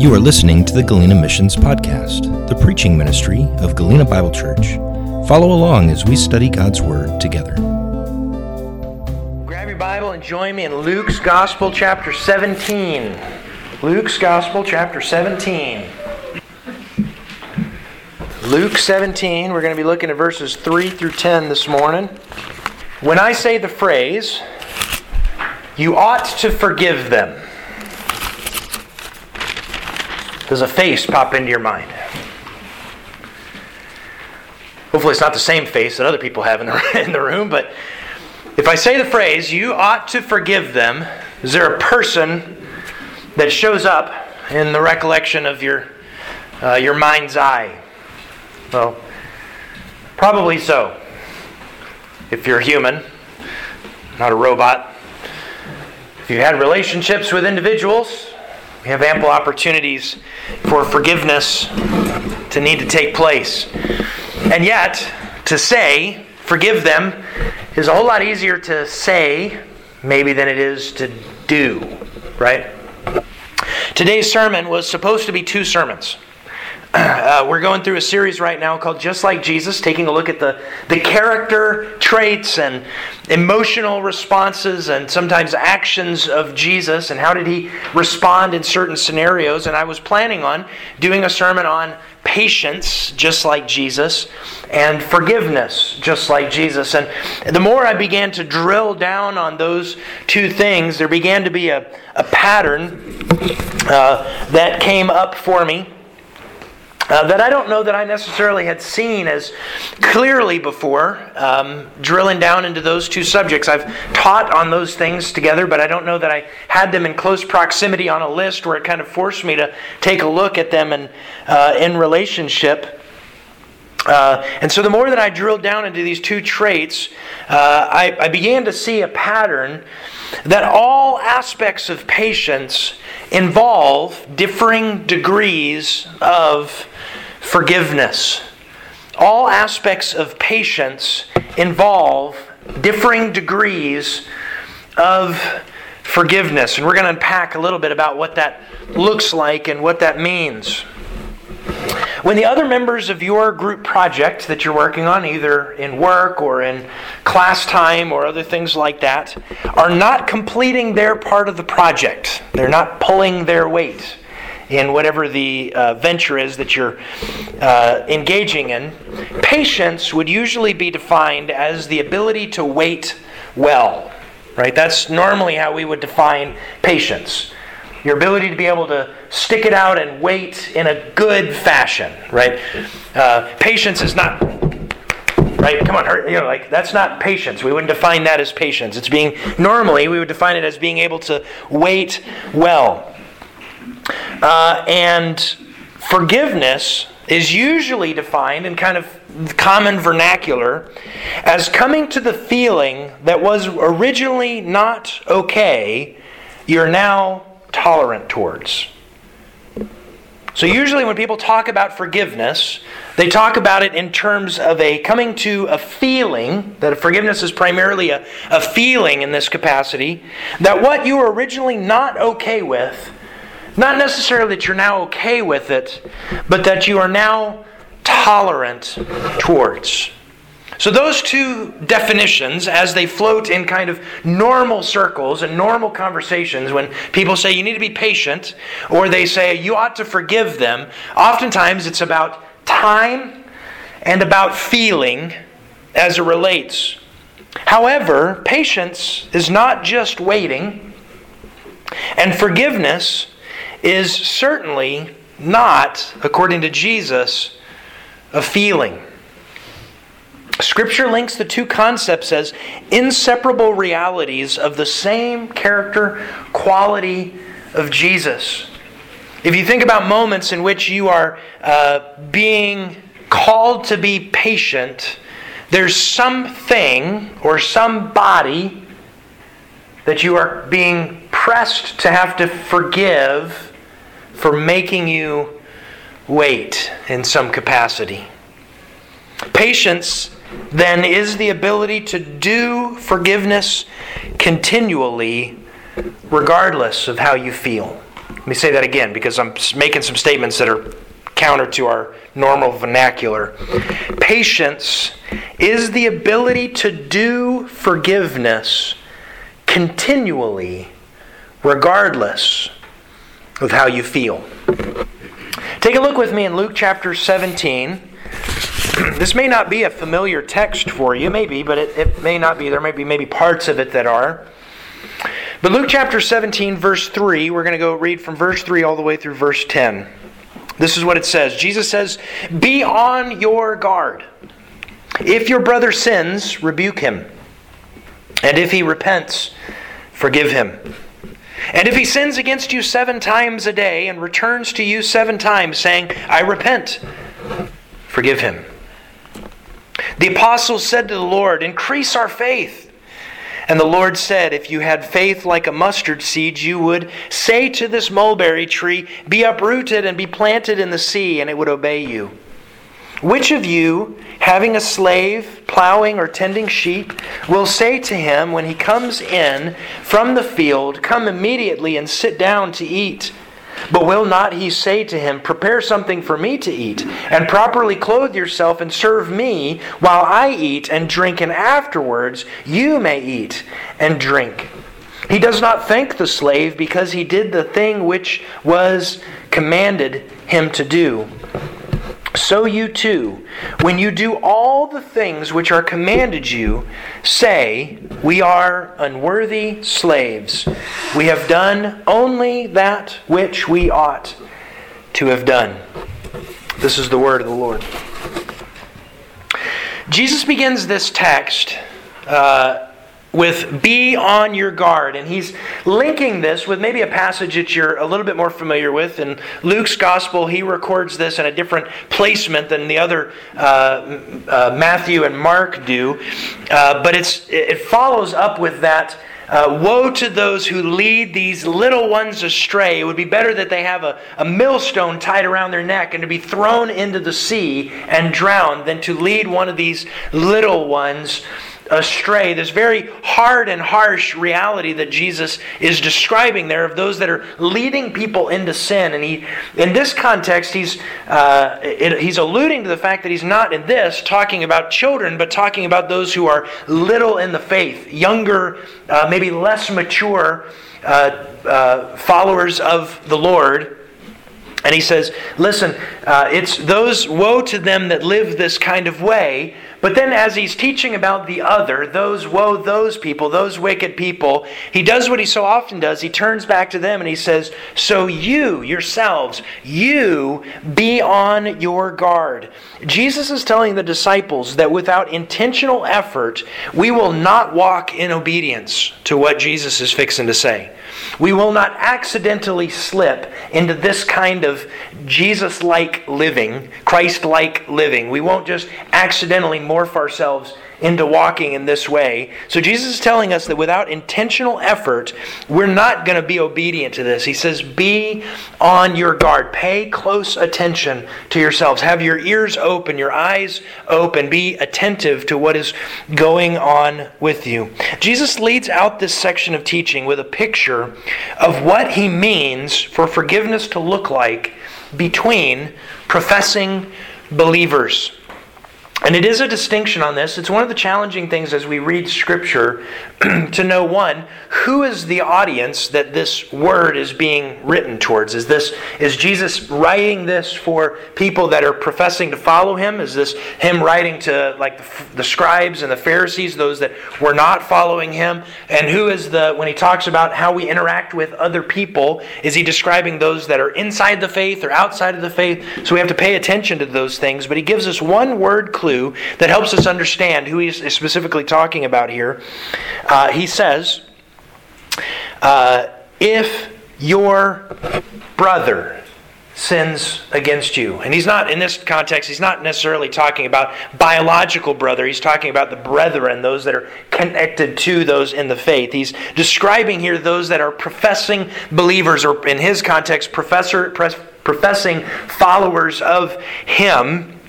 You are listening to the Galena Missions Podcast, the preaching ministry of Galena Bible Church. Follow along as we study God's Word together. Grab your Bible and join me in Luke's Gospel, chapter 17. Luke's Gospel, chapter 17. Luke 17, we're going to be looking at verses 3 through 10 this morning. When I say the phrase, you ought to forgive them, does a face pop into your mind? Hopefully, it's not the same face that other people have in the, in the room, but if I say the phrase, you ought to forgive them, is there a person that shows up in the recollection of your, uh, your mind's eye? Well, probably so. If you're human, not a robot. If you had relationships with individuals, we have ample opportunities for forgiveness to need to take place. And yet, to say, forgive them, is a whole lot easier to say, maybe, than it is to do, right? Today's sermon was supposed to be two sermons. Uh, we're going through a series right now called Just Like Jesus, taking a look at the, the character traits and emotional responses and sometimes actions of Jesus and how did he respond in certain scenarios. And I was planning on doing a sermon on patience, just like Jesus, and forgiveness, just like Jesus. And the more I began to drill down on those two things, there began to be a, a pattern uh, that came up for me uh, that I don't know that I necessarily had seen as clearly before, um, drilling down into those two subjects. I've taught on those things together, but I don't know that I had them in close proximity on a list where it kind of forced me to take a look at them in, uh, in relationship. Uh, and so, the more that I drilled down into these two traits, uh, I, I began to see a pattern that all aspects of patience involve differing degrees of forgiveness. All aspects of patience involve differing degrees of forgiveness. And we're going to unpack a little bit about what that looks like and what that means. When the other members of your group project that you're working on, either in work or in class time or other things like that, are not completing their part of the project, they're not pulling their weight in whatever the uh, venture is that you're uh, engaging in, patience would usually be defined as the ability to wait well. Right? That's normally how we would define patience. Your ability to be able to stick it out and wait in a good fashion, right? Uh, patience is not right? Come on, you know, like that's not patience. We wouldn't define that as patience. It's being normally we would define it as being able to wait well. Uh, and forgiveness is usually defined in kind of common vernacular as coming to the feeling that was originally not okay, you're now tolerant towards. So, usually, when people talk about forgiveness, they talk about it in terms of a coming to a feeling, that forgiveness is primarily a, a feeling in this capacity, that what you were originally not okay with not necessarily that you're now okay with it, but that you are now tolerant towards. So, those two definitions, as they float in kind of normal circles and normal conversations, when people say you need to be patient, or they say you ought to forgive them, oftentimes it's about time and about feeling as it relates. However, patience is not just waiting, and forgiveness is certainly not, according to Jesus, a feeling. Scripture links the two concepts as inseparable realities of the same character quality of Jesus. If you think about moments in which you are uh, being called to be patient, there's something or somebody that you are being pressed to have to forgive for making you wait in some capacity. Patience, then, is the ability to do forgiveness continually, regardless of how you feel. Let me say that again because I'm making some statements that are counter to our normal vernacular. Patience is the ability to do forgiveness continually, regardless of how you feel. Take a look with me in Luke chapter 17. this may not be a familiar text for you, maybe, but it, it may not be. There may be maybe parts of it that are. But Luke chapter 17, verse 3, we're going to go read from verse 3 all the way through verse 10. This is what it says Jesus says, Be on your guard. If your brother sins, rebuke him. And if he repents, forgive him. And if he sins against you seven times a day and returns to you seven times, saying, I repent, forgive him. The apostles said to the Lord, Increase our faith. And the Lord said, If you had faith like a mustard seed, you would say to this mulberry tree, Be uprooted and be planted in the sea, and it would obey you. Which of you, having a slave plowing or tending sheep, will say to him when he comes in from the field, Come immediately and sit down to eat? But will not he say to him, Prepare something for me to eat, and properly clothe yourself and serve me while I eat and drink, and afterwards you may eat and drink? He does not thank the slave because he did the thing which was commanded him to do. So you too, when you do all the things which are commanded you, say, We are unworthy slaves. We have done only that which we ought to have done. This is the word of the Lord. Jesus begins this text. Uh, with be on your guard. And he's linking this with maybe a passage that you're a little bit more familiar with. In Luke's gospel, he records this in a different placement than the other uh, uh, Matthew and Mark do. Uh, but it's, it follows up with that. Uh, woe to those who lead these little ones astray. It would be better that they have a, a millstone tied around their neck and to be thrown into the sea and drowned than to lead one of these little ones astray. This very hard and harsh reality that Jesus is describing there of those that are leading people into sin. And he, in this context, he's, uh, it, he's alluding to the fact that he's not in this talking about children, but talking about those who are little in the faith, younger, uh, maybe less mature uh, uh followers of the Lord. And he says, Listen, uh, it's those, woe to them that live this kind of way but then, as he's teaching about the other, those woe, those people, those wicked people, he does what he so often does. He turns back to them and he says, So you, yourselves, you be on your guard. Jesus is telling the disciples that without intentional effort, we will not walk in obedience to what Jesus is fixing to say. We will not accidentally slip into this kind of Jesus like living, Christ like living. We won't just accidentally morph ourselves into walking in this way. So Jesus is telling us that without intentional effort, we're not going to be obedient to this. He says, Be on your guard. Pay close attention to yourselves. Have your ears open, your eyes open. Be attentive to what is going on with you. Jesus leads out this section of teaching with a picture of what he means for forgiveness to look like between professing believers. And it is a distinction on this. It's one of the challenging things as we read Scripture to know one, who is the audience that this word is being written towards? Is this is Jesus writing this for people that are professing to follow him? Is this him writing to like the, the scribes and the Pharisees, those that were not following him? And who is the when he talks about how we interact with other people, is he describing those that are inside the faith or outside of the faith? So we have to pay attention to those things, but he gives us one word clue clue that helps us understand who he's specifically talking about here. Uh, he says, uh, If your brother sins against you. And he's not, in this context, he's not necessarily talking about biological brother. He's talking about the brethren, those that are connected to those in the faith. He's describing here those that are professing believers, or in his context, professor, professing followers of him.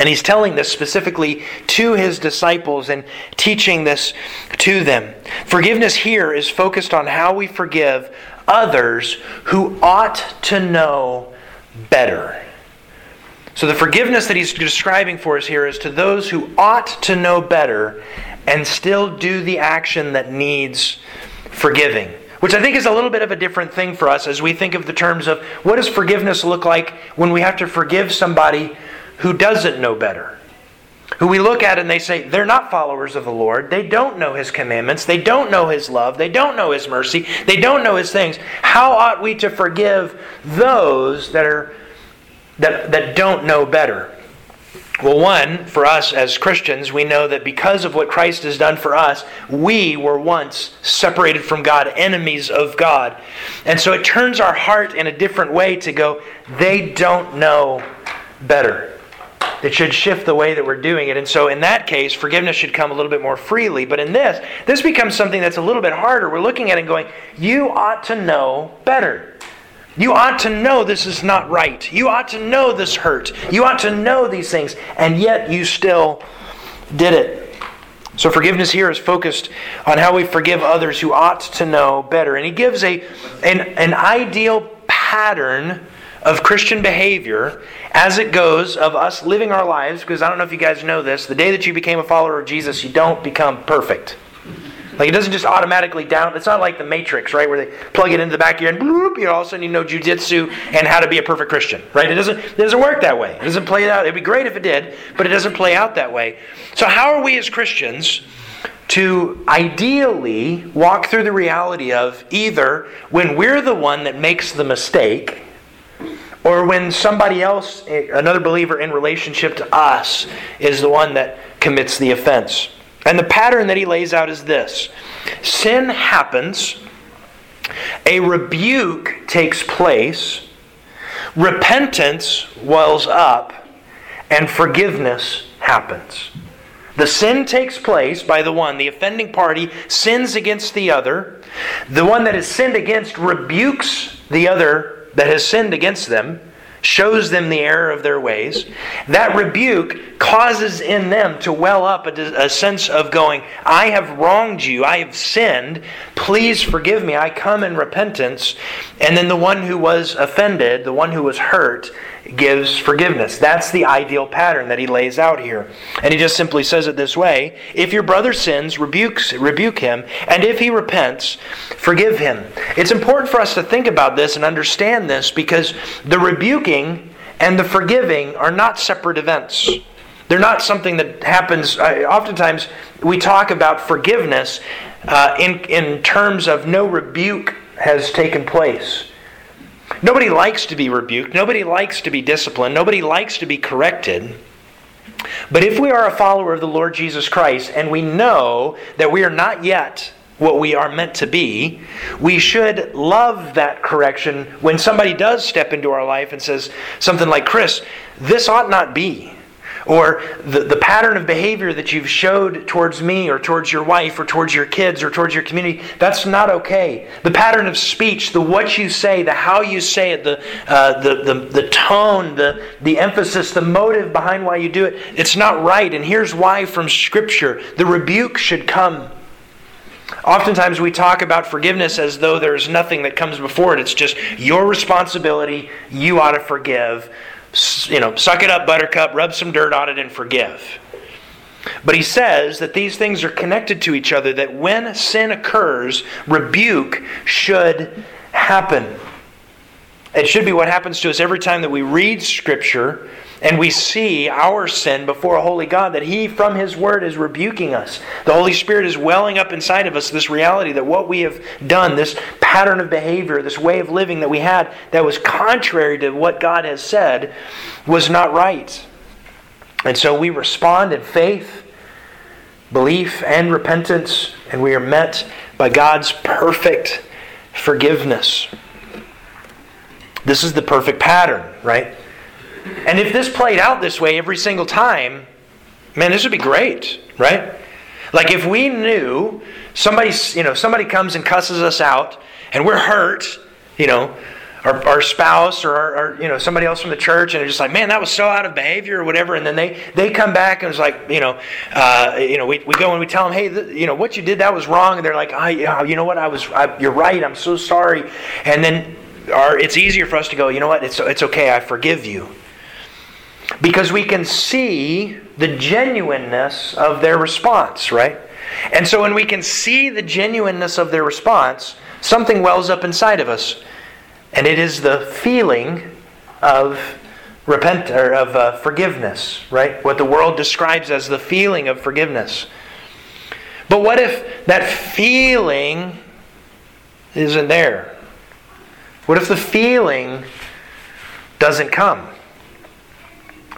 And he's telling this specifically to his disciples and teaching this to them. Forgiveness here is focused on how we forgive others who ought to know better. So, the forgiveness that he's describing for us here is to those who ought to know better and still do the action that needs forgiving. Which I think is a little bit of a different thing for us as we think of the terms of what does forgiveness look like when we have to forgive somebody who doesn't know better? Who we look at and they say, they're not followers of the Lord. They don't know His commandments. They don't know His love. They don't know His mercy. They don't know His things. How ought we to forgive those that are that, that don't know better? Well, one, for us as Christians, we know that because of what Christ has done for us, we were once separated from God, enemies of God. And so it turns our heart in a different way to go, they don't know better. It should shift the way that we're doing it. And so in that case, forgiveness should come a little bit more freely. But in this, this becomes something that's a little bit harder. We're looking at it and going, you ought to know better. You ought to know this is not right. You ought to know this hurt. You ought to know these things. And yet you still did it. So forgiveness here is focused on how we forgive others who ought to know better. And he gives a, an, an ideal pattern of Christian behavior as it goes of us living our lives. Because I don't know if you guys know this, the day that you became a follower of Jesus, you don't become perfect. Like it doesn't just automatically down. It's not like the Matrix, right, where they plug it into the back of your head, bloop, you know, all of a sudden you know jujitsu and how to be a perfect Christian, right? It doesn't. It doesn't work that way. It doesn't play out. It'd be great if it did, but it doesn't play out that way. So how are we as Christians? to ideally walk through the reality of either when we're the one that makes the mistake or when somebody else, eh, another believer in relationship to us, is the one that commits the offense. And the pattern that he lays out is this sin happens, a rebuke takes place, repentance wells up, and forgiveness happens. The sin takes place by the one, the offending party sins against the other. The one that is sinned against rebukes the other that has sinned against them shows them the error of their ways. That rebuke causes in them to well up a, a, sense of going, I have wronged you, I have sinned, please forgive me, I come in repentance. And then the one who was offended, the one who was hurt, gives forgiveness. That's the ideal pattern that he lays out here. And he just simply says it this way If your brother sins, rebukes, rebuke him, and if he repents, forgive him. It's important for us to think about this and understand this because the rebuking and the forgiving are not separate events. They're not something that happens. Uh, oftentimes, we talk about forgiveness uh, in, in terms of no rebuke has taken place. Nobody likes to be rebuked. Nobody likes to be disciplined. Nobody likes to be corrected. But if we are a follower of the Lord Jesus Christ and we know that we are not yet what we are meant to be, we should love that correction when somebody does step into our life and says something like, Chris, this ought not be. Or the, the pattern of behavior that you've showed towards me or towards your wife or towards your kids or towards your community, that's not okay. The pattern of speech, the what you say, the how you say it, the, uh, the, the, the tone, the, the emphasis, the motive behind why you do it, it's not right. And here's why from Scripture the rebuke should come. Oftentimes we talk about forgiveness as though there's nothing that comes before it. It's just your responsibility. You ought to forgive you know, suck it up, buttercup, rub some dirt on it, and forgive. But he says that these things are connected to each other, that when sin occurs, rebuke should happen. It should be what happens to us every time that we read Scripture and we see our sin before a holy God, that He, from His Word, is rebuking us. The Holy Spirit is welling up inside of us this reality that what we have done, this pattern of behavior, this way of living that we had that was contrary to what God has said, was not right. And so we respond in faith, belief, and repentance, and we are met by God's perfect forgiveness. This is the perfect pattern, right? And if this played out this way every single time, man, this would be great, right? Like if we knew somebody, you know, somebody comes and cusses us out and we're hurt, you know, our, our spouse or our, our, you know somebody else from the church and they're just like man that was so out of behavior or whatever and then they they come back and it's like you know uh, you know we, we go and we tell them hey th- you know what you did that was wrong and they're like oh, you know what? I was I, you're right I'm so sorry. And then our, it's easier for us to go you know what? It's, it's okay I forgive you because we can see the genuineness of their response right and so when we can see the genuineness of their response something wells up inside of us and it is the feeling of repent or of uh, forgiveness, right? What the world describes as the feeling of forgiveness. But what if that feeling isn't there? What if the feeling doesn't come?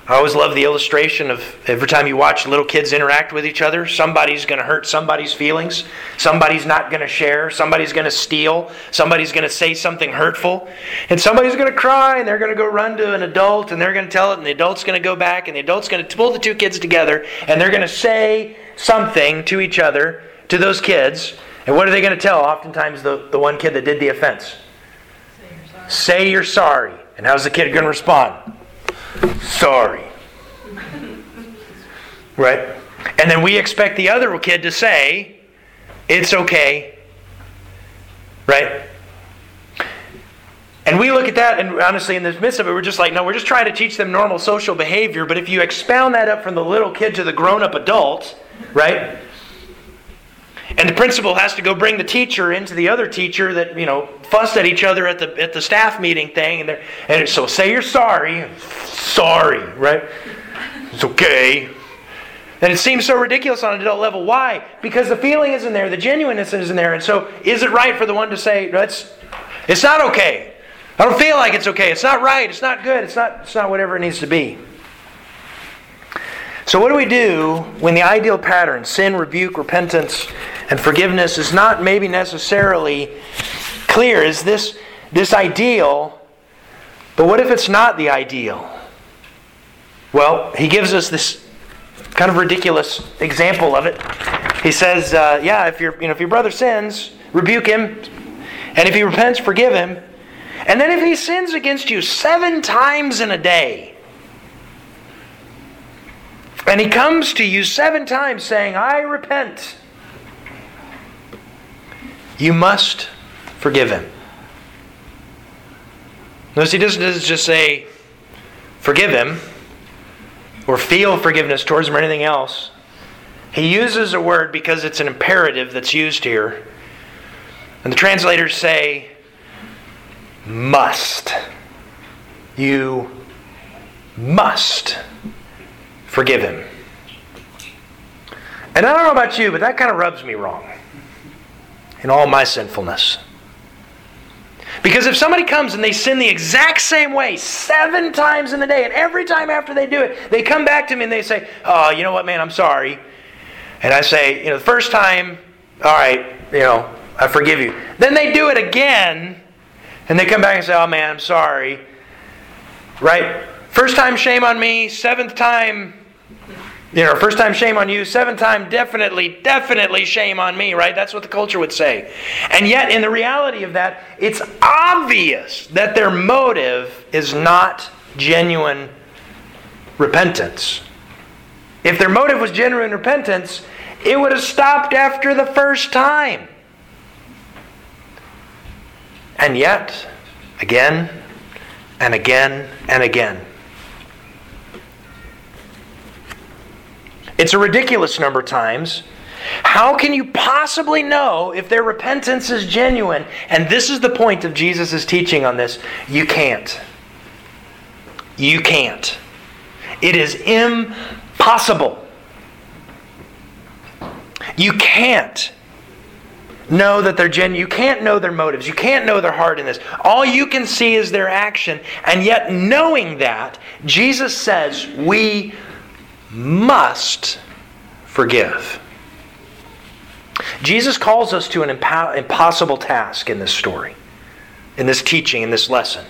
I always love the illustration of every time you watch little kids interact with each other, somebody's going to hurt somebody's feelings. Somebody's not going to share. Somebody's going to steal. Somebody's going to say something hurtful. And somebody's going to cry and they're going to go run to an adult and they're going to tell it and the adult's going to go back and the adult's going to pull the two kids together and they're going to say something to each other, to those kids. And what are they going to tell? Oftentimes the, the one kid that did the offense. Say you're sorry. Say you're sorry. And how's the kid going to respond? Sorry. Right? And then we expect the other kid to say, it's okay. Right? And we look at that, and honestly, in the midst of it, we're just like, no, we're just trying to teach them normal social behavior. But if you expound that up from the little kid to the grown up adult, right? And the principal has to go bring the teacher into the other teacher that, you know, fussed at each other at the, at the staff meeting thing. And, and so say you're sorry. Sorry, right? It's okay. And it seems so ridiculous on an adult level. Why? Because the feeling isn't there, the genuineness isn't there. And so is it right for the one to say, it's, it's not okay? I don't feel like it's okay. It's not right. It's not good. It's not, it's not whatever it needs to be. So, what do we do when the ideal pattern, sin, rebuke, repentance, and forgiveness, is not maybe necessarily clear? Is this, this ideal? But what if it's not the ideal? Well, he gives us this kind of ridiculous example of it. He says, uh, "Yeah, if your you know if your brother sins, rebuke him, and if he repents, forgive him. And then if he sins against you seven times in a day." And he comes to you seven times saying, I repent. You must forgive him. Notice he doesn't just say, forgive him, or feel forgiveness towards him, or anything else. He uses a word because it's an imperative that's used here. And the translators say, must. You must forgive him. And I don't know about you, but that kind of rubs me wrong in all my sinfulness. Because if somebody comes and they sin the exact same way seven times in the day, and every time after they do it, they come back to me and they say, Oh, you know what, man, I'm sorry. And I say, You know, the first time, all right, you know, I forgive you. Then they do it again, and they come back and say, Oh, man, I'm sorry. Right? First time, shame on me. Seventh time, you know, first time shame on you, seventh time definitely, definitely shame on me, right? That's what the culture would say. And yet, in the reality of that, it's obvious that their motive is not genuine repentance. If their motive was genuine repentance, it would have stopped after the first time. And yet, again and again and again, It's a ridiculous number of times. How can you possibly know if their repentance is genuine? And this is the point of Jesus' teaching on this. You can't. You can't. It is impossible. You can't know that they're genuine. You can't know their motives. You can't know their heart in this. All you can see is their action. And yet, knowing that, Jesus says, We must forgive. Jesus calls us to an impossible task in this story, in this teaching, in this lesson.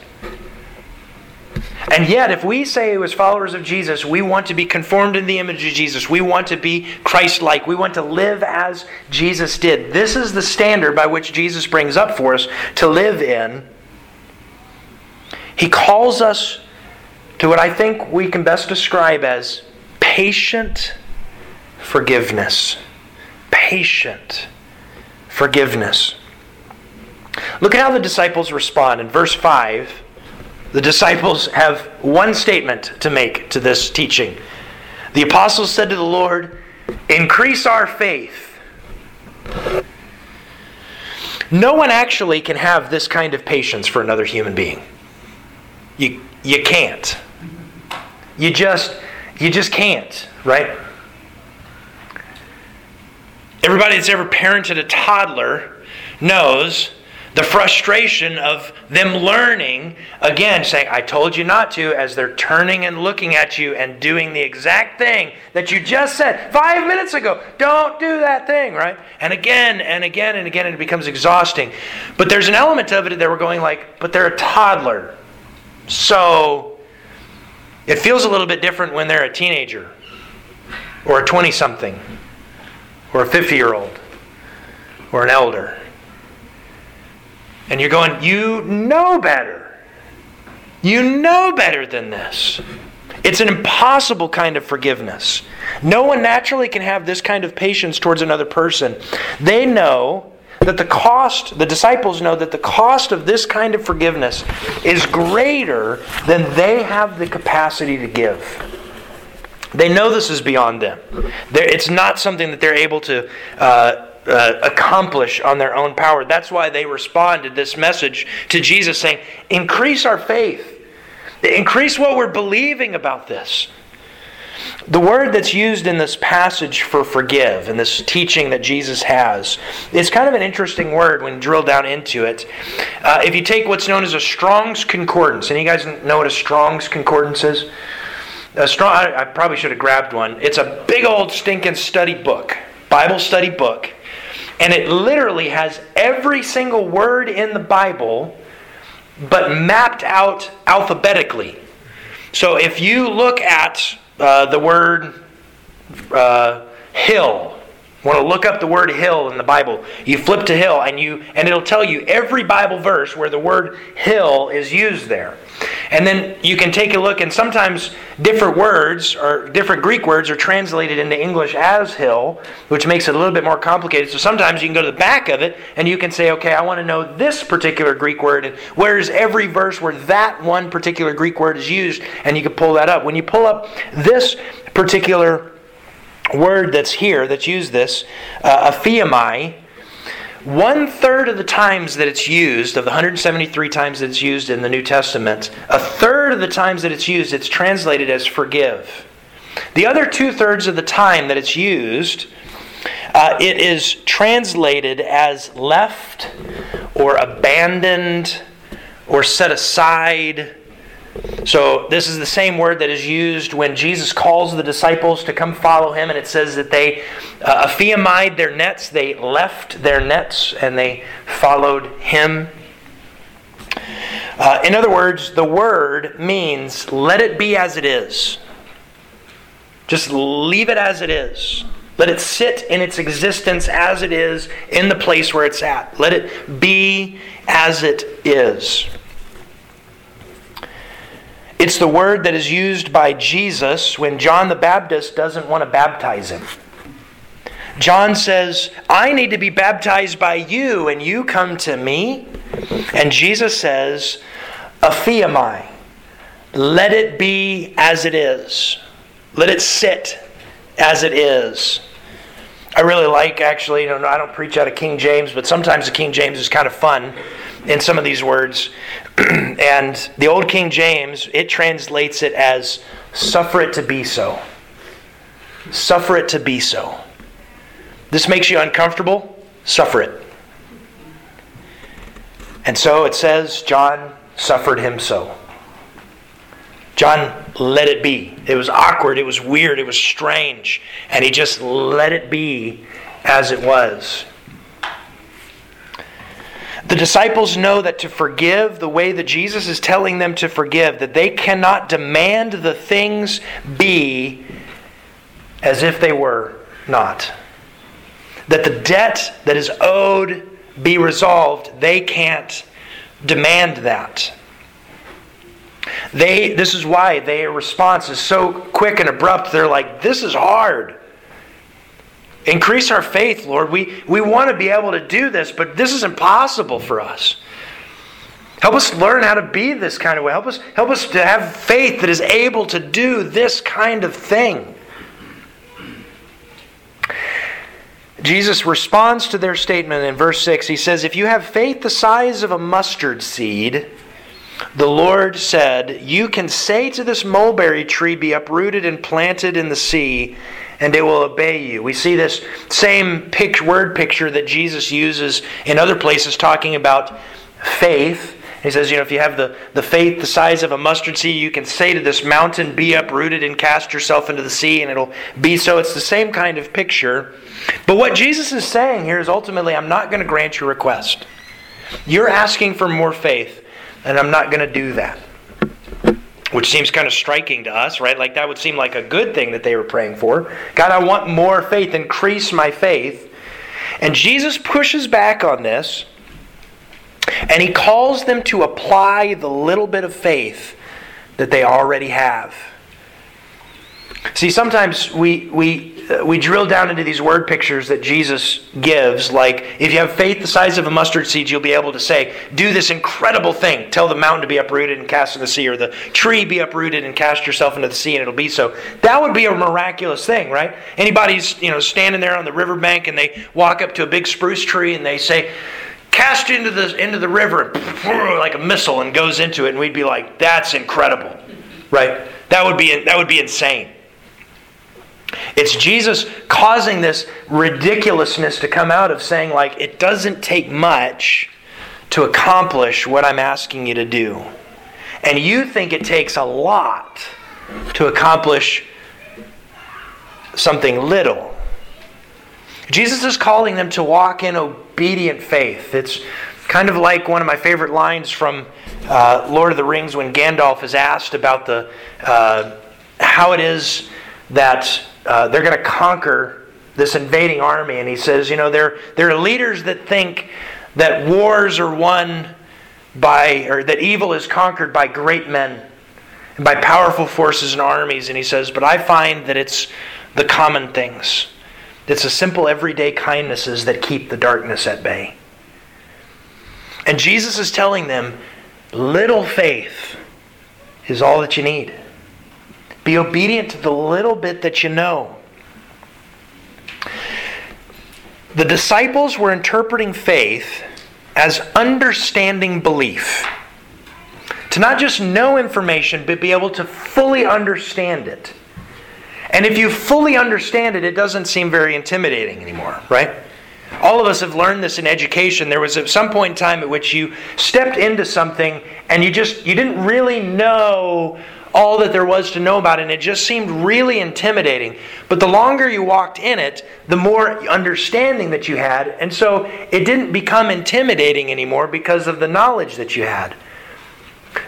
And yet, if we say, as followers of Jesus, we want to be conformed in the image of Jesus, we want to be Christ like, we want to live as Jesus did, this is the standard by which Jesus brings up for us to live in. He calls us to what I think we can best describe as patient forgiveness. Patient forgiveness. Look at how the disciples respond. In verse 5, the disciples have one statement to make to this teaching. The apostles said to the Lord, Increase our faith. No one actually can have this kind of patience for another human being. You, you can't. You just you just can't, right? Everybody that's ever parented a toddler knows the frustration of them learning, again, saying, I told you not to, as they're turning and looking at you and doing the exact thing that you just said five minutes ago. Don't do that thing, right? And again and again and again, and it becomes exhausting. But there's an element of it that we're going like, but they're a toddler. So it feels a little bit different when they're a teenager or a 20 something or a 50 year old or an elder. And you're going, you know better. You know better than this. It's an impossible kind of forgiveness. No one naturally can have this kind of patience towards another person. They know that the cost, the disciples know that the cost of this kind of forgiveness is greater than they have the capacity to give. They know this is beyond them. They're, it's not something that they're able to uh, uh, accomplish on their own power. That's why they responded this message to Jesus saying, Increase our faith, increase what we're believing about this. The word that's used in this passage for forgive, and this teaching that Jesus has, is kind of an interesting word when drilled down into it. Uh, if you take what's known as a Strong's Concordance, and you guys know what a Strong's Concordance is? A strong, I, I probably should have grabbed one. It's a big old stinking study book, Bible study book. And it literally has every single word in the Bible, but mapped out alphabetically. So if you look at uh, the word uh, hill, want to look up the word hill in the Bible, you flip to hill and you and it'll tell you every Bible verse where the word hill is used there. And then you can take a look, and sometimes different words or different Greek words are translated into English as hill, which makes it a little bit more complicated. So sometimes you can go to the back of it and you can say, okay, I want to know this particular Greek word, and where's every verse where that one particular Greek word is used, and you can pull that up. When you pull up this particular word that's here, that's used this, uh, aphiemi, one third of the times that it's used, of the 173 times that it's used in the New Testament, a third of the times that it's used, it's translated as forgive. The other two thirds of the time that it's used, uh, it is translated as left or abandoned or set aside so, this is the same word that is used when Jesus calls the disciples to come follow him, and it says that they uh, their nets, they left their nets, and they followed him. Uh, in other words, the word means let it be as it is. Just leave it as it is. Let it sit in its existence as it is in the place where it's at. Let it be as it is. It's the word that is used by Jesus when John the Baptist doesn't want to baptize him. John says, I need to be baptized by you, and you come to me. And Jesus says, Aphiemi, let it be as it is. Let it sit as it is. I really like, actually, I don't preach out of King James, but sometimes the King James is kind of fun in some of these words. and the Old King James, it translates it as suffer it to be so. Suffer it to be so. This makes you uncomfortable? Suffer it. And so it says, John suffered him so. John let it be. It was awkward, it was weird, it was strange. And he just let it be as it was. The disciples know that to forgive the way that Jesus is telling them to forgive, that they cannot demand the things be as if they were not. That the debt that is owed be resolved, they can't demand that. They, this is why their response is so quick and abrupt. They're like, This is hard. Increase our faith, Lord. We, we want to be able to do this, but this is impossible for us. Help us learn how to be this kind of way. Help us, help us to have faith that is able to do this kind of thing. Jesus responds to their statement in verse 6. He says, If you have faith the size of a mustard seed, the Lord said, You can say to this mulberry tree, Be uprooted and planted in the sea, and it will obey you. We see this same picture, word picture that Jesus uses in other places talking about faith. He says, you know, if you have the, the faith the size of a mustard seed, you can say to this mountain, Be uprooted and cast yourself into the sea, and it'll be so. It's the same kind of picture. But what Jesus is saying here is ultimately, I'm not going to grant your request. You're asking for more faith, and I'm not going to do that. Which seems kind of striking to us, right? Like that would seem like a good thing that they were praying for. God, I want more faith, increase my faith. And Jesus pushes back on this and he calls them to apply the little bit of faith that they already have. See, sometimes we, we, uh, we drill down into these word pictures that Jesus gives. Like, if you have faith the size of a mustard seed, you'll be able to say, Do this incredible thing. Tell the mountain to be uprooted and cast in the sea, or the tree be uprooted and cast yourself into the sea, and it'll be so. That would be a miraculous thing, right? Anybody's you know, standing there on the riverbank and they walk up to a big spruce tree and they say, cast into the into the river like a missile and goes into it and we'd be like that's incredible right that would be that would be insane it's jesus causing this ridiculousness to come out of saying like it doesn't take much to accomplish what i'm asking you to do and you think it takes a lot to accomplish something little jesus is calling them to walk in obedient faith. It's kind of like one of my favorite lines from uh, Lord of the Rings when Gandalf is asked about the uh, how it is that uh, they're going to conquer this invading army, and he says, you know, there there are leaders that think that wars are won by or that evil is conquered by great men and by powerful forces and armies, and he says, but I find that it's the common things it's the simple everyday kindnesses that keep the darkness at bay. And Jesus is telling them little faith is all that you need. Be obedient to the little bit that you know. The disciples were interpreting faith as understanding belief. To not just know information, but be able to fully understand it. And if you fully understand it, it doesn't seem very intimidating anymore, right? All of us have learned this in education. There was at some point in time at which you stepped into something and you just you didn't really know all that there was to know about it and it just seemed really intimidating. But the longer you walked in it, the more understanding that you had, and so it didn't become intimidating anymore because of the knowledge that you had.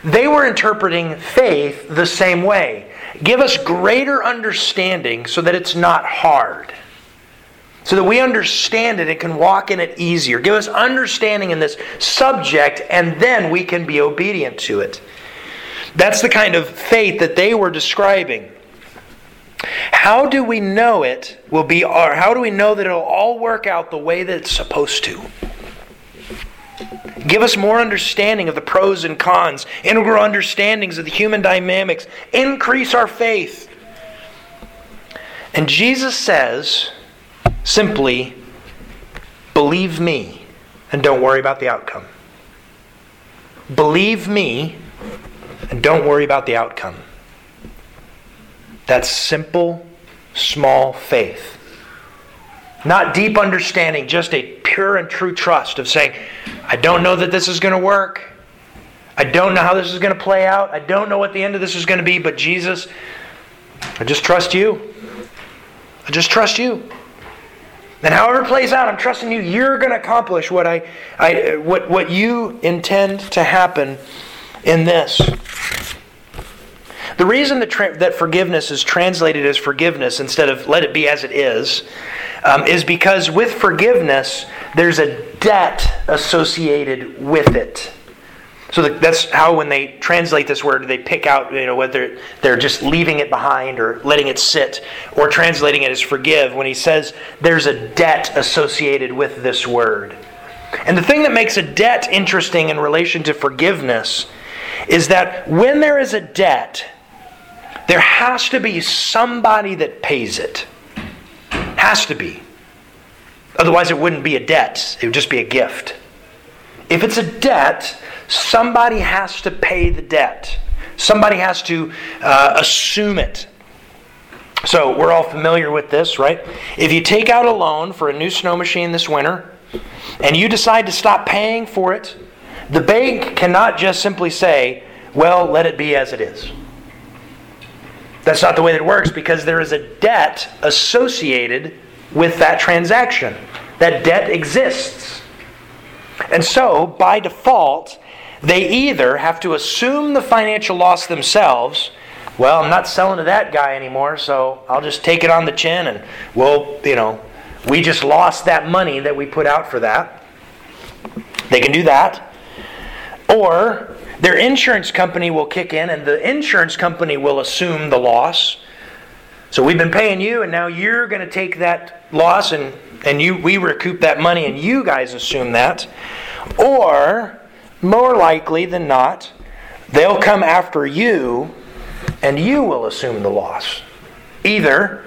They were interpreting faith the same way. Give us greater understanding so that it's not hard. So that we understand it and can walk in it easier. Give us understanding in this subject, and then we can be obedient to it. That's the kind of faith that they were describing. How do we know it will be, or how do we know that it'll all work out the way that it's supposed to? Give us more understanding of the pros and cons, integral understandings of the human dynamics. Increase our faith. And Jesus says simply, believe me and don't worry about the outcome. Believe me and don't worry about the outcome. That's simple, small faith. Not deep understanding, just a pure and true trust of saying, I don't know that this is going to work. I don't know how this is going to play out. I don't know what the end of this is going to be, but Jesus, I just trust you. I just trust you. And however it plays out, I'm trusting you. You're going to accomplish what I, I what, what you intend to happen in this. The reason that, tra- that forgiveness is translated as forgiveness instead of let it be as it is um, is because with forgiveness, there's a debt associated with it. So that's how when they translate this word, they pick out, you know, whether they're just leaving it behind or letting it sit or translating it as forgive when he says there's a debt associated with this word. And the thing that makes a debt interesting in relation to forgiveness is that when there is a debt, there has to be somebody that pays it. Has to be. Otherwise, it wouldn't be a debt, it would just be a gift. If it's a debt, somebody has to pay the debt, somebody has to uh, assume it. So, we're all familiar with this, right? If you take out a loan for a new snow machine this winter and you decide to stop paying for it, the bank cannot just simply say, well, let it be as it is. That's not the way that it works because there is a debt associated with that transaction. That debt exists. And so, by default, they either have to assume the financial loss themselves. Well, I'm not selling to that guy anymore, so I'll just take it on the chin and we'll, you know, we just lost that money that we put out for that. They can do that. Or their insurance company will kick in and the insurance company will assume the loss. So we've been paying you and now you're going to take that loss and, and you we recoup that money and you guys assume that. Or more likely than not, they'll come after you and you will assume the loss. Either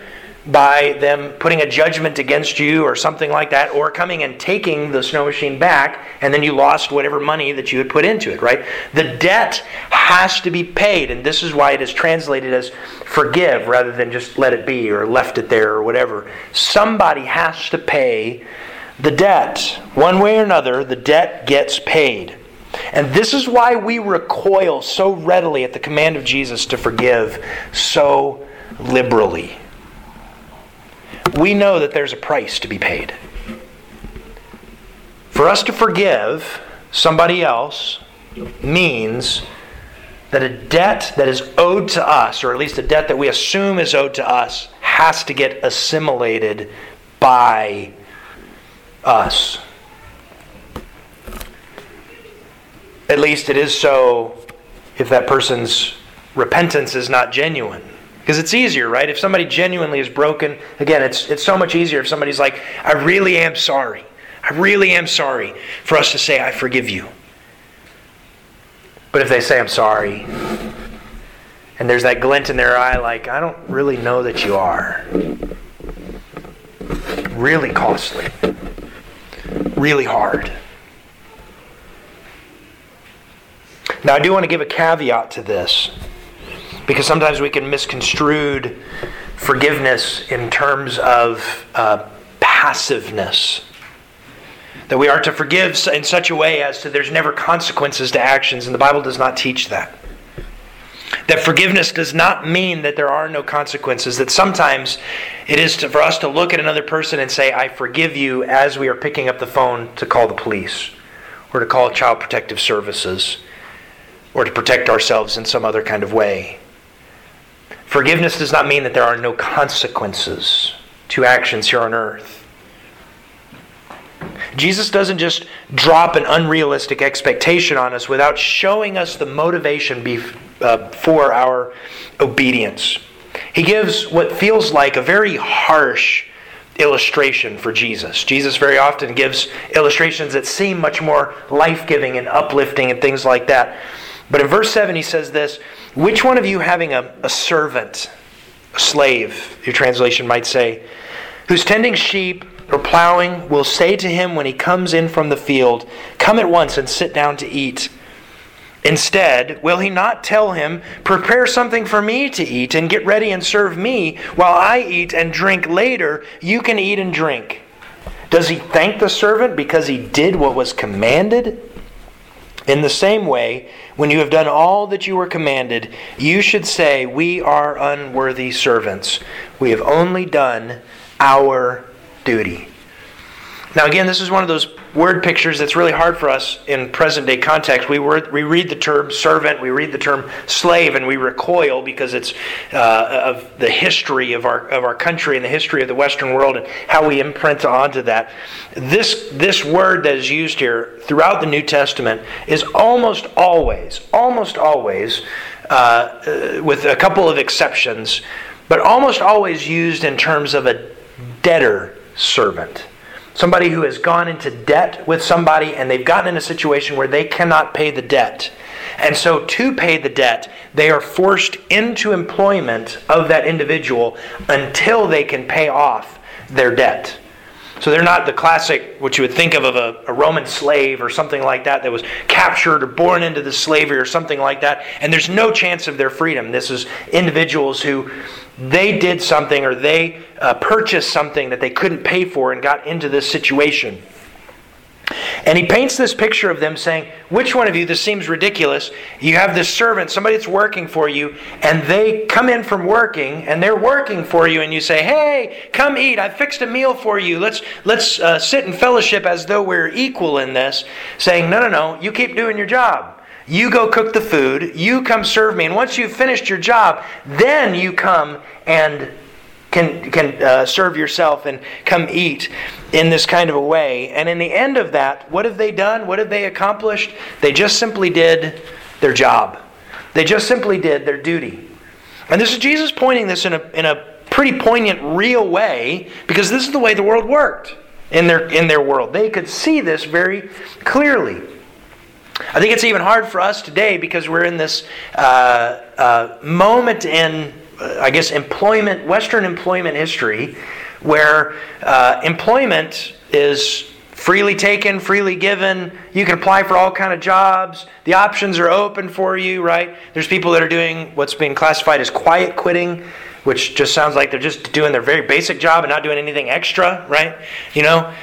by them putting a judgment against you or something like that, or coming and taking the snow machine back, and then you lost whatever money that you had put into it, right? The debt has to be paid, and this is why it is translated as forgive rather than just let it be or left it there or whatever. Somebody has to pay the debt. One way or another, the debt gets paid. And this is why we recoil so readily at the command of Jesus to forgive so liberally we know that there's a price to be paid. For us to forgive somebody else means that a debt that is owed to us, or at least a debt that we assume is owed to us, has to get assimilated by us. At least it is so if that person's repentance is not genuine. Because it's easier, right? If somebody genuinely is broken, again, it's, it's so much easier if somebody's like, I really am sorry. I really am sorry for us to say, I forgive you. But if they say, I'm sorry, and there's that glint in their eye, like, I don't really know that you are. Really costly. Really hard. Now, I do want to give a caveat to this. Because sometimes we can misconstrued forgiveness in terms of uh, passiveness. That we are to forgive in such a way as to there's never consequences to actions, and the Bible does not teach that. That forgiveness does not mean that there are no consequences. That sometimes it is to, for us to look at another person and say, I forgive you, as we are picking up the phone to call the police or to call Child Protective Services or to protect ourselves in some other kind of way. Forgiveness does not mean that there are no consequences to actions here on earth. Jesus doesn't just drop an unrealistic expectation on us without showing us the motivation uh, for our obedience. He gives what feels like a very harsh illustration for Jesus. Jesus very often gives illustrations that seem much more life giving and uplifting and things like that. But in verse 7, he says this Which one of you having a, a servant, a slave, your translation might say, who's tending sheep or plowing, will say to him when he comes in from the field, Come at once and sit down to eat? Instead, will he not tell him, Prepare something for me to eat and get ready and serve me while I eat and drink later? You can eat and drink. Does he thank the servant because he did what was commanded? In the same way, when you have done all that you were commanded, you should say, We are unworthy servants. We have only done our duty. Now, again, this is one of those word pictures that's really hard for us in present day context. We, we read the term servant, we read the term slave, and we recoil because it's uh, of the history of our, of our country and the history of the Western world and how we imprint onto that. This, this word that is used here throughout the New Testament is almost always, almost always, uh, uh, with a couple of exceptions, but almost always used in terms of a debtor servant. Somebody who has gone into debt with somebody and they've gotten in a situation where they cannot pay the debt. And so, to pay the debt, they are forced into employment of that individual until they can pay off their debt. So they're not the classic, what you would think of of a, a, Roman slave or something like that that was captured or born into the slavery or something like that. And there's no chance of their freedom. This is individuals who they did something or they uh, purchased something that they couldn't pay for and got into this situation. And he paints this picture of them saying, Which one of you, this seems ridiculous. You have this servant, somebody that's working for you, and they come in from working, and they're working for you, and you say, Hey, come eat. I fixed a meal for you. Let's, let's uh, sit in fellowship as though we're equal in this. Saying, No, no, no, you keep doing your job. You go cook the food, you come serve me, and once you've finished your job, then you come and can, can uh, serve yourself and come eat in this kind of a way. And in the end of that, what have they done? What have they accomplished? They just simply did their job, they just simply did their duty. And this is Jesus pointing this in a, in a pretty poignant, real way because this is the way the world worked in their, in their world. They could see this very clearly. I think it's even hard for us today because we're in this uh, uh, moment in, uh, I guess, employment, Western employment history, where uh, employment is freely taken, freely given. You can apply for all kind of jobs. The options are open for you, right? There's people that are doing what's being classified as quiet quitting, which just sounds like they're just doing their very basic job and not doing anything extra, right? You know.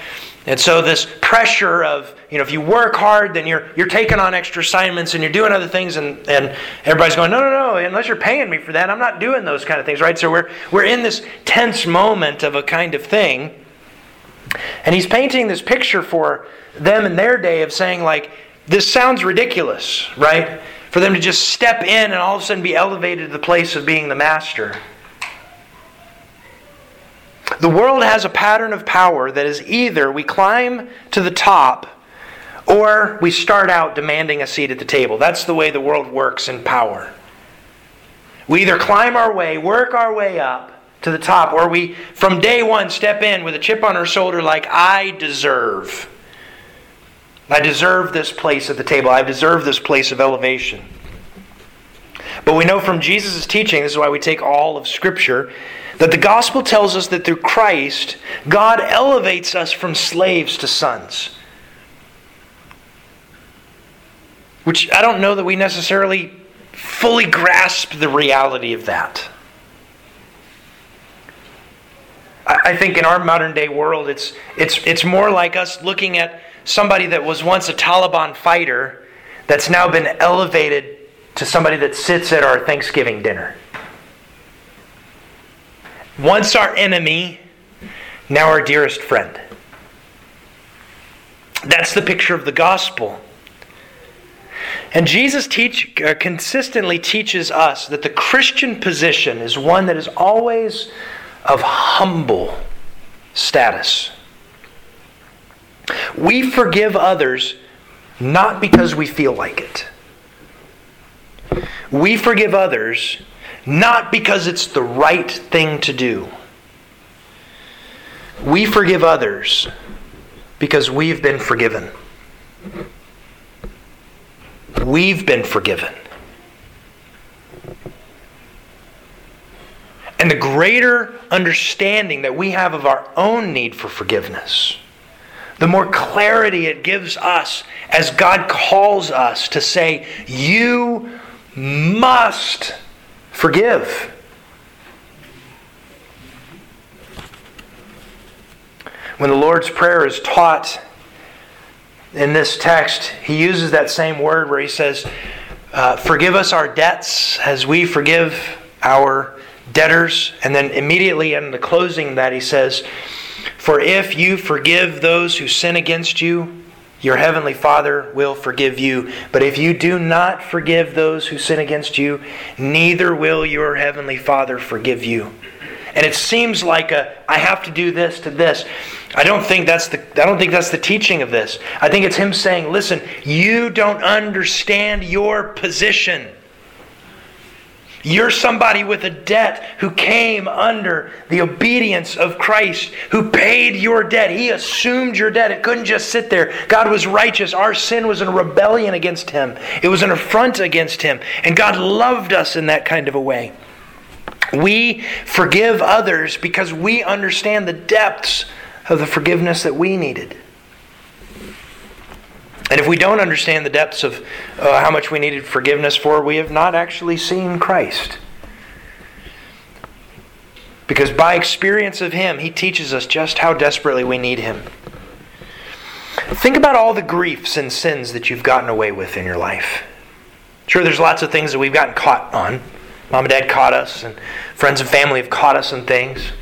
And so this pressure of, you know, if you work hard, then you're you're taking on extra assignments and you're doing other things and, and everybody's going, no, no, no, unless you're paying me for that, I'm not doing those kind of things, right? So we're we're in this tense moment of a kind of thing. And he's painting this picture for them in their day of saying, like, this sounds ridiculous, right? For them to just step in and all of a sudden be elevated to the place of being the master. The world has a pattern of power that is either we climb to the top or we start out demanding a seat at the table. That's the way the world works in power. We either climb our way, work our way up to the top, or we, from day one, step in with a chip on our shoulder like, I deserve. I deserve this place at the table. I deserve this place of elevation. But we know from Jesus' teaching, this is why we take all of Scripture, that the gospel tells us that through Christ, God elevates us from slaves to sons. Which I don't know that we necessarily fully grasp the reality of that. I think in our modern day world, it's, it's, it's more like us looking at somebody that was once a Taliban fighter that's now been elevated to somebody that sits at our Thanksgiving dinner. Once our enemy, now our dearest friend. That's the picture of the gospel. And Jesus teach, uh, consistently teaches us that the Christian position is one that is always of humble status. We forgive others not because we feel like it. We forgive others not because it's the right thing to do. We forgive others because we've been forgiven. We've been forgiven. And the greater understanding that we have of our own need for forgiveness, the more clarity it gives us as God calls us to say, You must Forgive. When the Lord's Prayer is taught in this text, he uses that same word where he says, uh, Forgive us our debts as we forgive our debtors. And then immediately in the closing that he says, For if you forgive those who sin against you, your heavenly Father will forgive you. But if you do not forgive those who sin against you, neither will your heavenly Father forgive you. And it seems like a I have to do this to this. I don't think that's the I don't think that's the teaching of this. I think it's him saying, "Listen, you don't understand your position." You're somebody with a debt who came under the obedience of Christ, who paid your debt. He assumed your debt. It couldn't just sit there. God was righteous. Our sin was a rebellion against Him, it was an affront against Him. And God loved us in that kind of a way. We forgive others because we understand the depths of the forgiveness that we needed. And if we don't understand the depths of uh, how much we needed forgiveness for, we have not actually seen Christ. Because by experience of Him, He teaches us just how desperately we need Him. Think about all the griefs and sins that you've gotten away with in your life. Sure, there's lots of things that we've gotten caught on. Mom and dad caught us, and friends and family have caught us in things,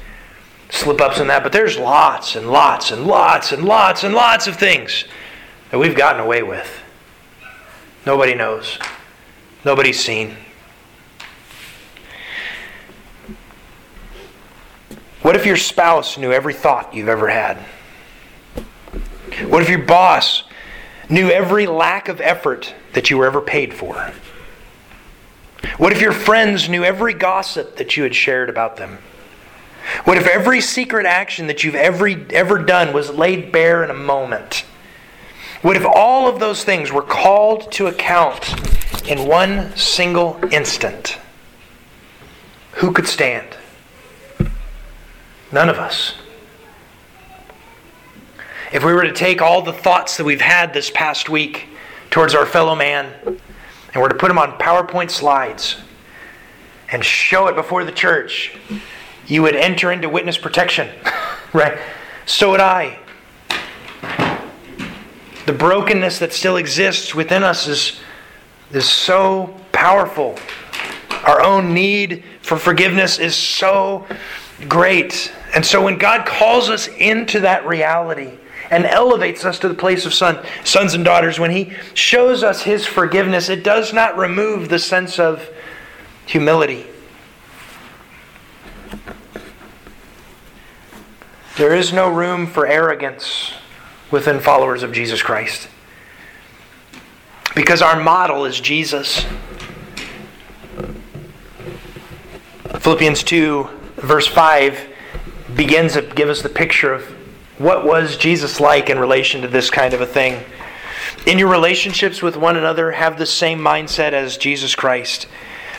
slip ups in that, but there's lots and lots and lots and lots and lots of things that we've gotten away with. Nobody knows. Nobody's seen. What if your spouse knew every thought you've ever had? What if your boss knew every lack of effort that you were ever paid for? What if your friends knew every gossip that you had shared about them? What if every secret action that you've ever, ever done was laid bare in a moment? What if all of those things were called to account in one single instant? Who could stand? None of us. If we were to take all the thoughts that we've had this past week towards our fellow man and were to put them on PowerPoint slides and show it before the church, you would enter into witness protection, right? So would I the brokenness that still exists within us is, is so powerful. Our own need for forgiveness is so great. And so when God calls us into that reality and elevates us to the place of son, sons and daughters, when He shows us His forgiveness, it does not remove the sense of humility. There is no room for arrogance within followers of Jesus Christ. Because our model is Jesus. Philippians 2, verse 5, begins to give us the picture of what was Jesus like in relation to this kind of a thing. In your relationships with one another, have the same mindset as Jesus Christ,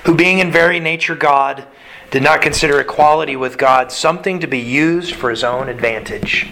who, being in very nature God, did not consider equality with God something to be used for his own advantage.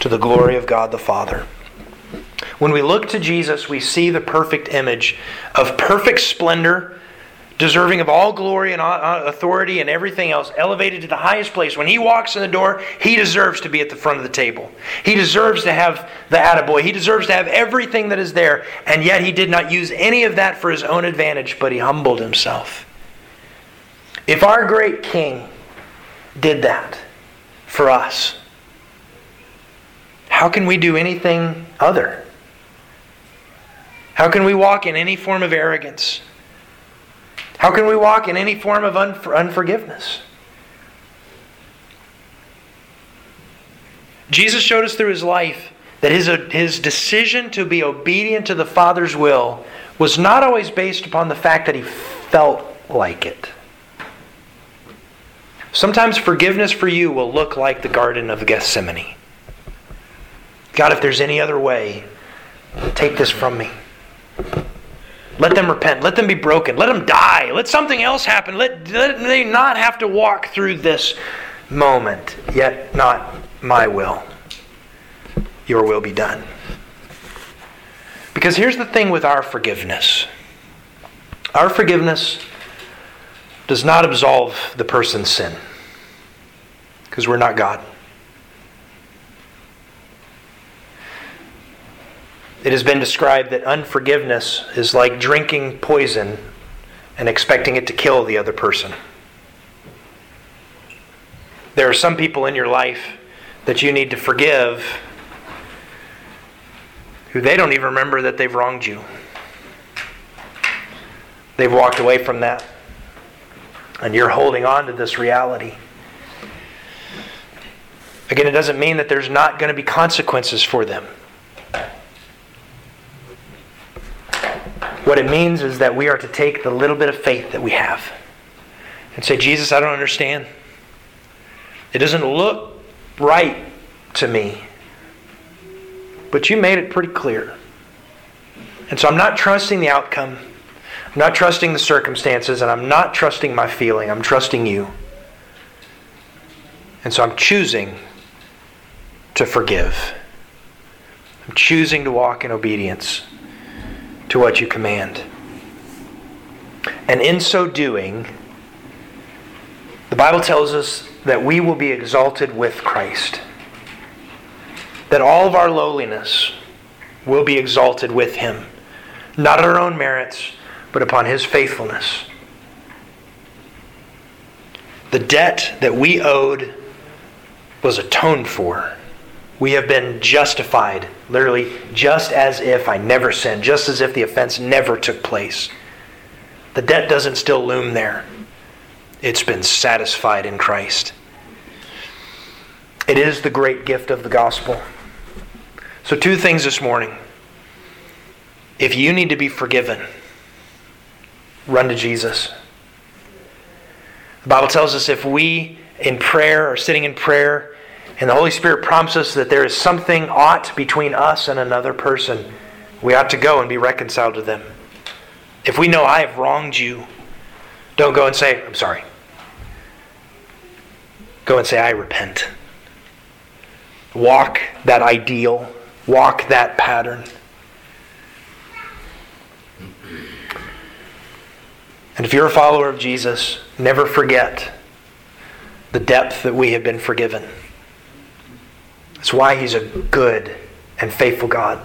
to the glory of God the Father. When we look to Jesus, we see the perfect image of perfect splendor, deserving of all glory and authority and everything else, elevated to the highest place. When he walks in the door, he deserves to be at the front of the table. He deserves to have the attaboy. He deserves to have everything that is there, and yet he did not use any of that for his own advantage, but he humbled himself. If our great king did that for us, how can we do anything other? How can we walk in any form of arrogance? How can we walk in any form of unforgiveness? Jesus showed us through his life that his, his decision to be obedient to the Father's will was not always based upon the fact that he felt like it. Sometimes forgiveness for you will look like the Garden of Gethsemane. God, if there's any other way, take this from me. Let them repent. Let them be broken. Let them die. Let something else happen. Let, let they not have to walk through this moment. Yet not my will. Your will be done. Because here's the thing with our forgiveness our forgiveness does not absolve the person's sin, because we're not God. It has been described that unforgiveness is like drinking poison and expecting it to kill the other person. There are some people in your life that you need to forgive who they don't even remember that they've wronged you. They've walked away from that. And you're holding on to this reality. Again, it doesn't mean that there's not going to be consequences for them. What it means is that we are to take the little bit of faith that we have and say, Jesus, I don't understand. It doesn't look right to me, but you made it pretty clear. And so I'm not trusting the outcome. I'm not trusting the circumstances, and I'm not trusting my feeling. I'm trusting you. And so I'm choosing to forgive. I'm choosing to walk in obedience to what you command. And in so doing, the Bible tells us that we will be exalted with Christ. That all of our lowliness will be exalted with Him. Not our own merits, but upon His faithfulness. The debt that we owed was atoned for. We have been justified, literally, just as if I never sinned, just as if the offense never took place. The debt doesn't still loom there, it's been satisfied in Christ. It is the great gift of the gospel. So, two things this morning. If you need to be forgiven, run to Jesus. The Bible tells us if we in prayer are sitting in prayer and the Holy Spirit prompts us that there is something ought between us and another person. We ought to go and be reconciled to them. If we know I have wronged you, don't go and say, I'm sorry. Go and say, I repent. Walk that ideal, walk that pattern. And if you're a follower of Jesus, never forget the depth that we have been forgiven. That's why He's a good and faithful God.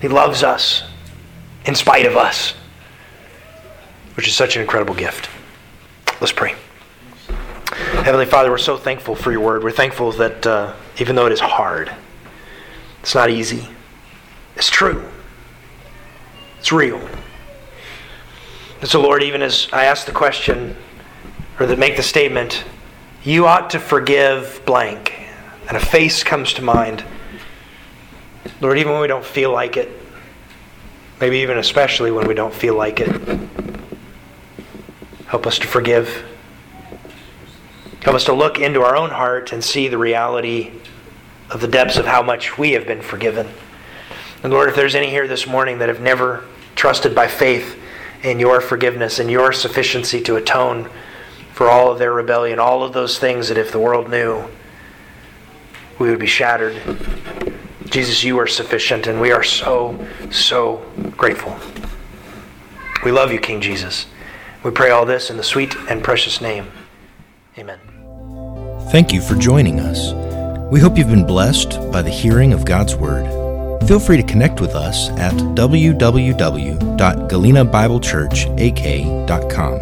He loves us in spite of us, which is such an incredible gift. Let's pray. Heavenly Father, we're so thankful for your word. We're thankful that uh, even though it is hard, it's not easy, it's true, it's real. And so, Lord, even as I ask the question, or that make the statement, you ought to forgive blank and a face comes to mind. Lord, even when we don't feel like it, maybe even especially when we don't feel like it, help us to forgive. Help us to look into our own heart and see the reality of the depths of how much we have been forgiven. And Lord, if there's any here this morning that have never trusted by faith in your forgiveness and your sufficiency to atone for all of their rebellion, all of those things that if the world knew, we would be shattered. Jesus, you are sufficient, and we are so, so grateful. We love you, King Jesus. We pray all this in the sweet and precious name. Amen. Thank you for joining us. We hope you've been blessed by the hearing of God's Word. Feel free to connect with us at www.galenabiblechurchak.com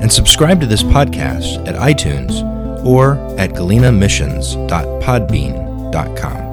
and subscribe to this podcast at iTunes or at galenamissions.podbean.com.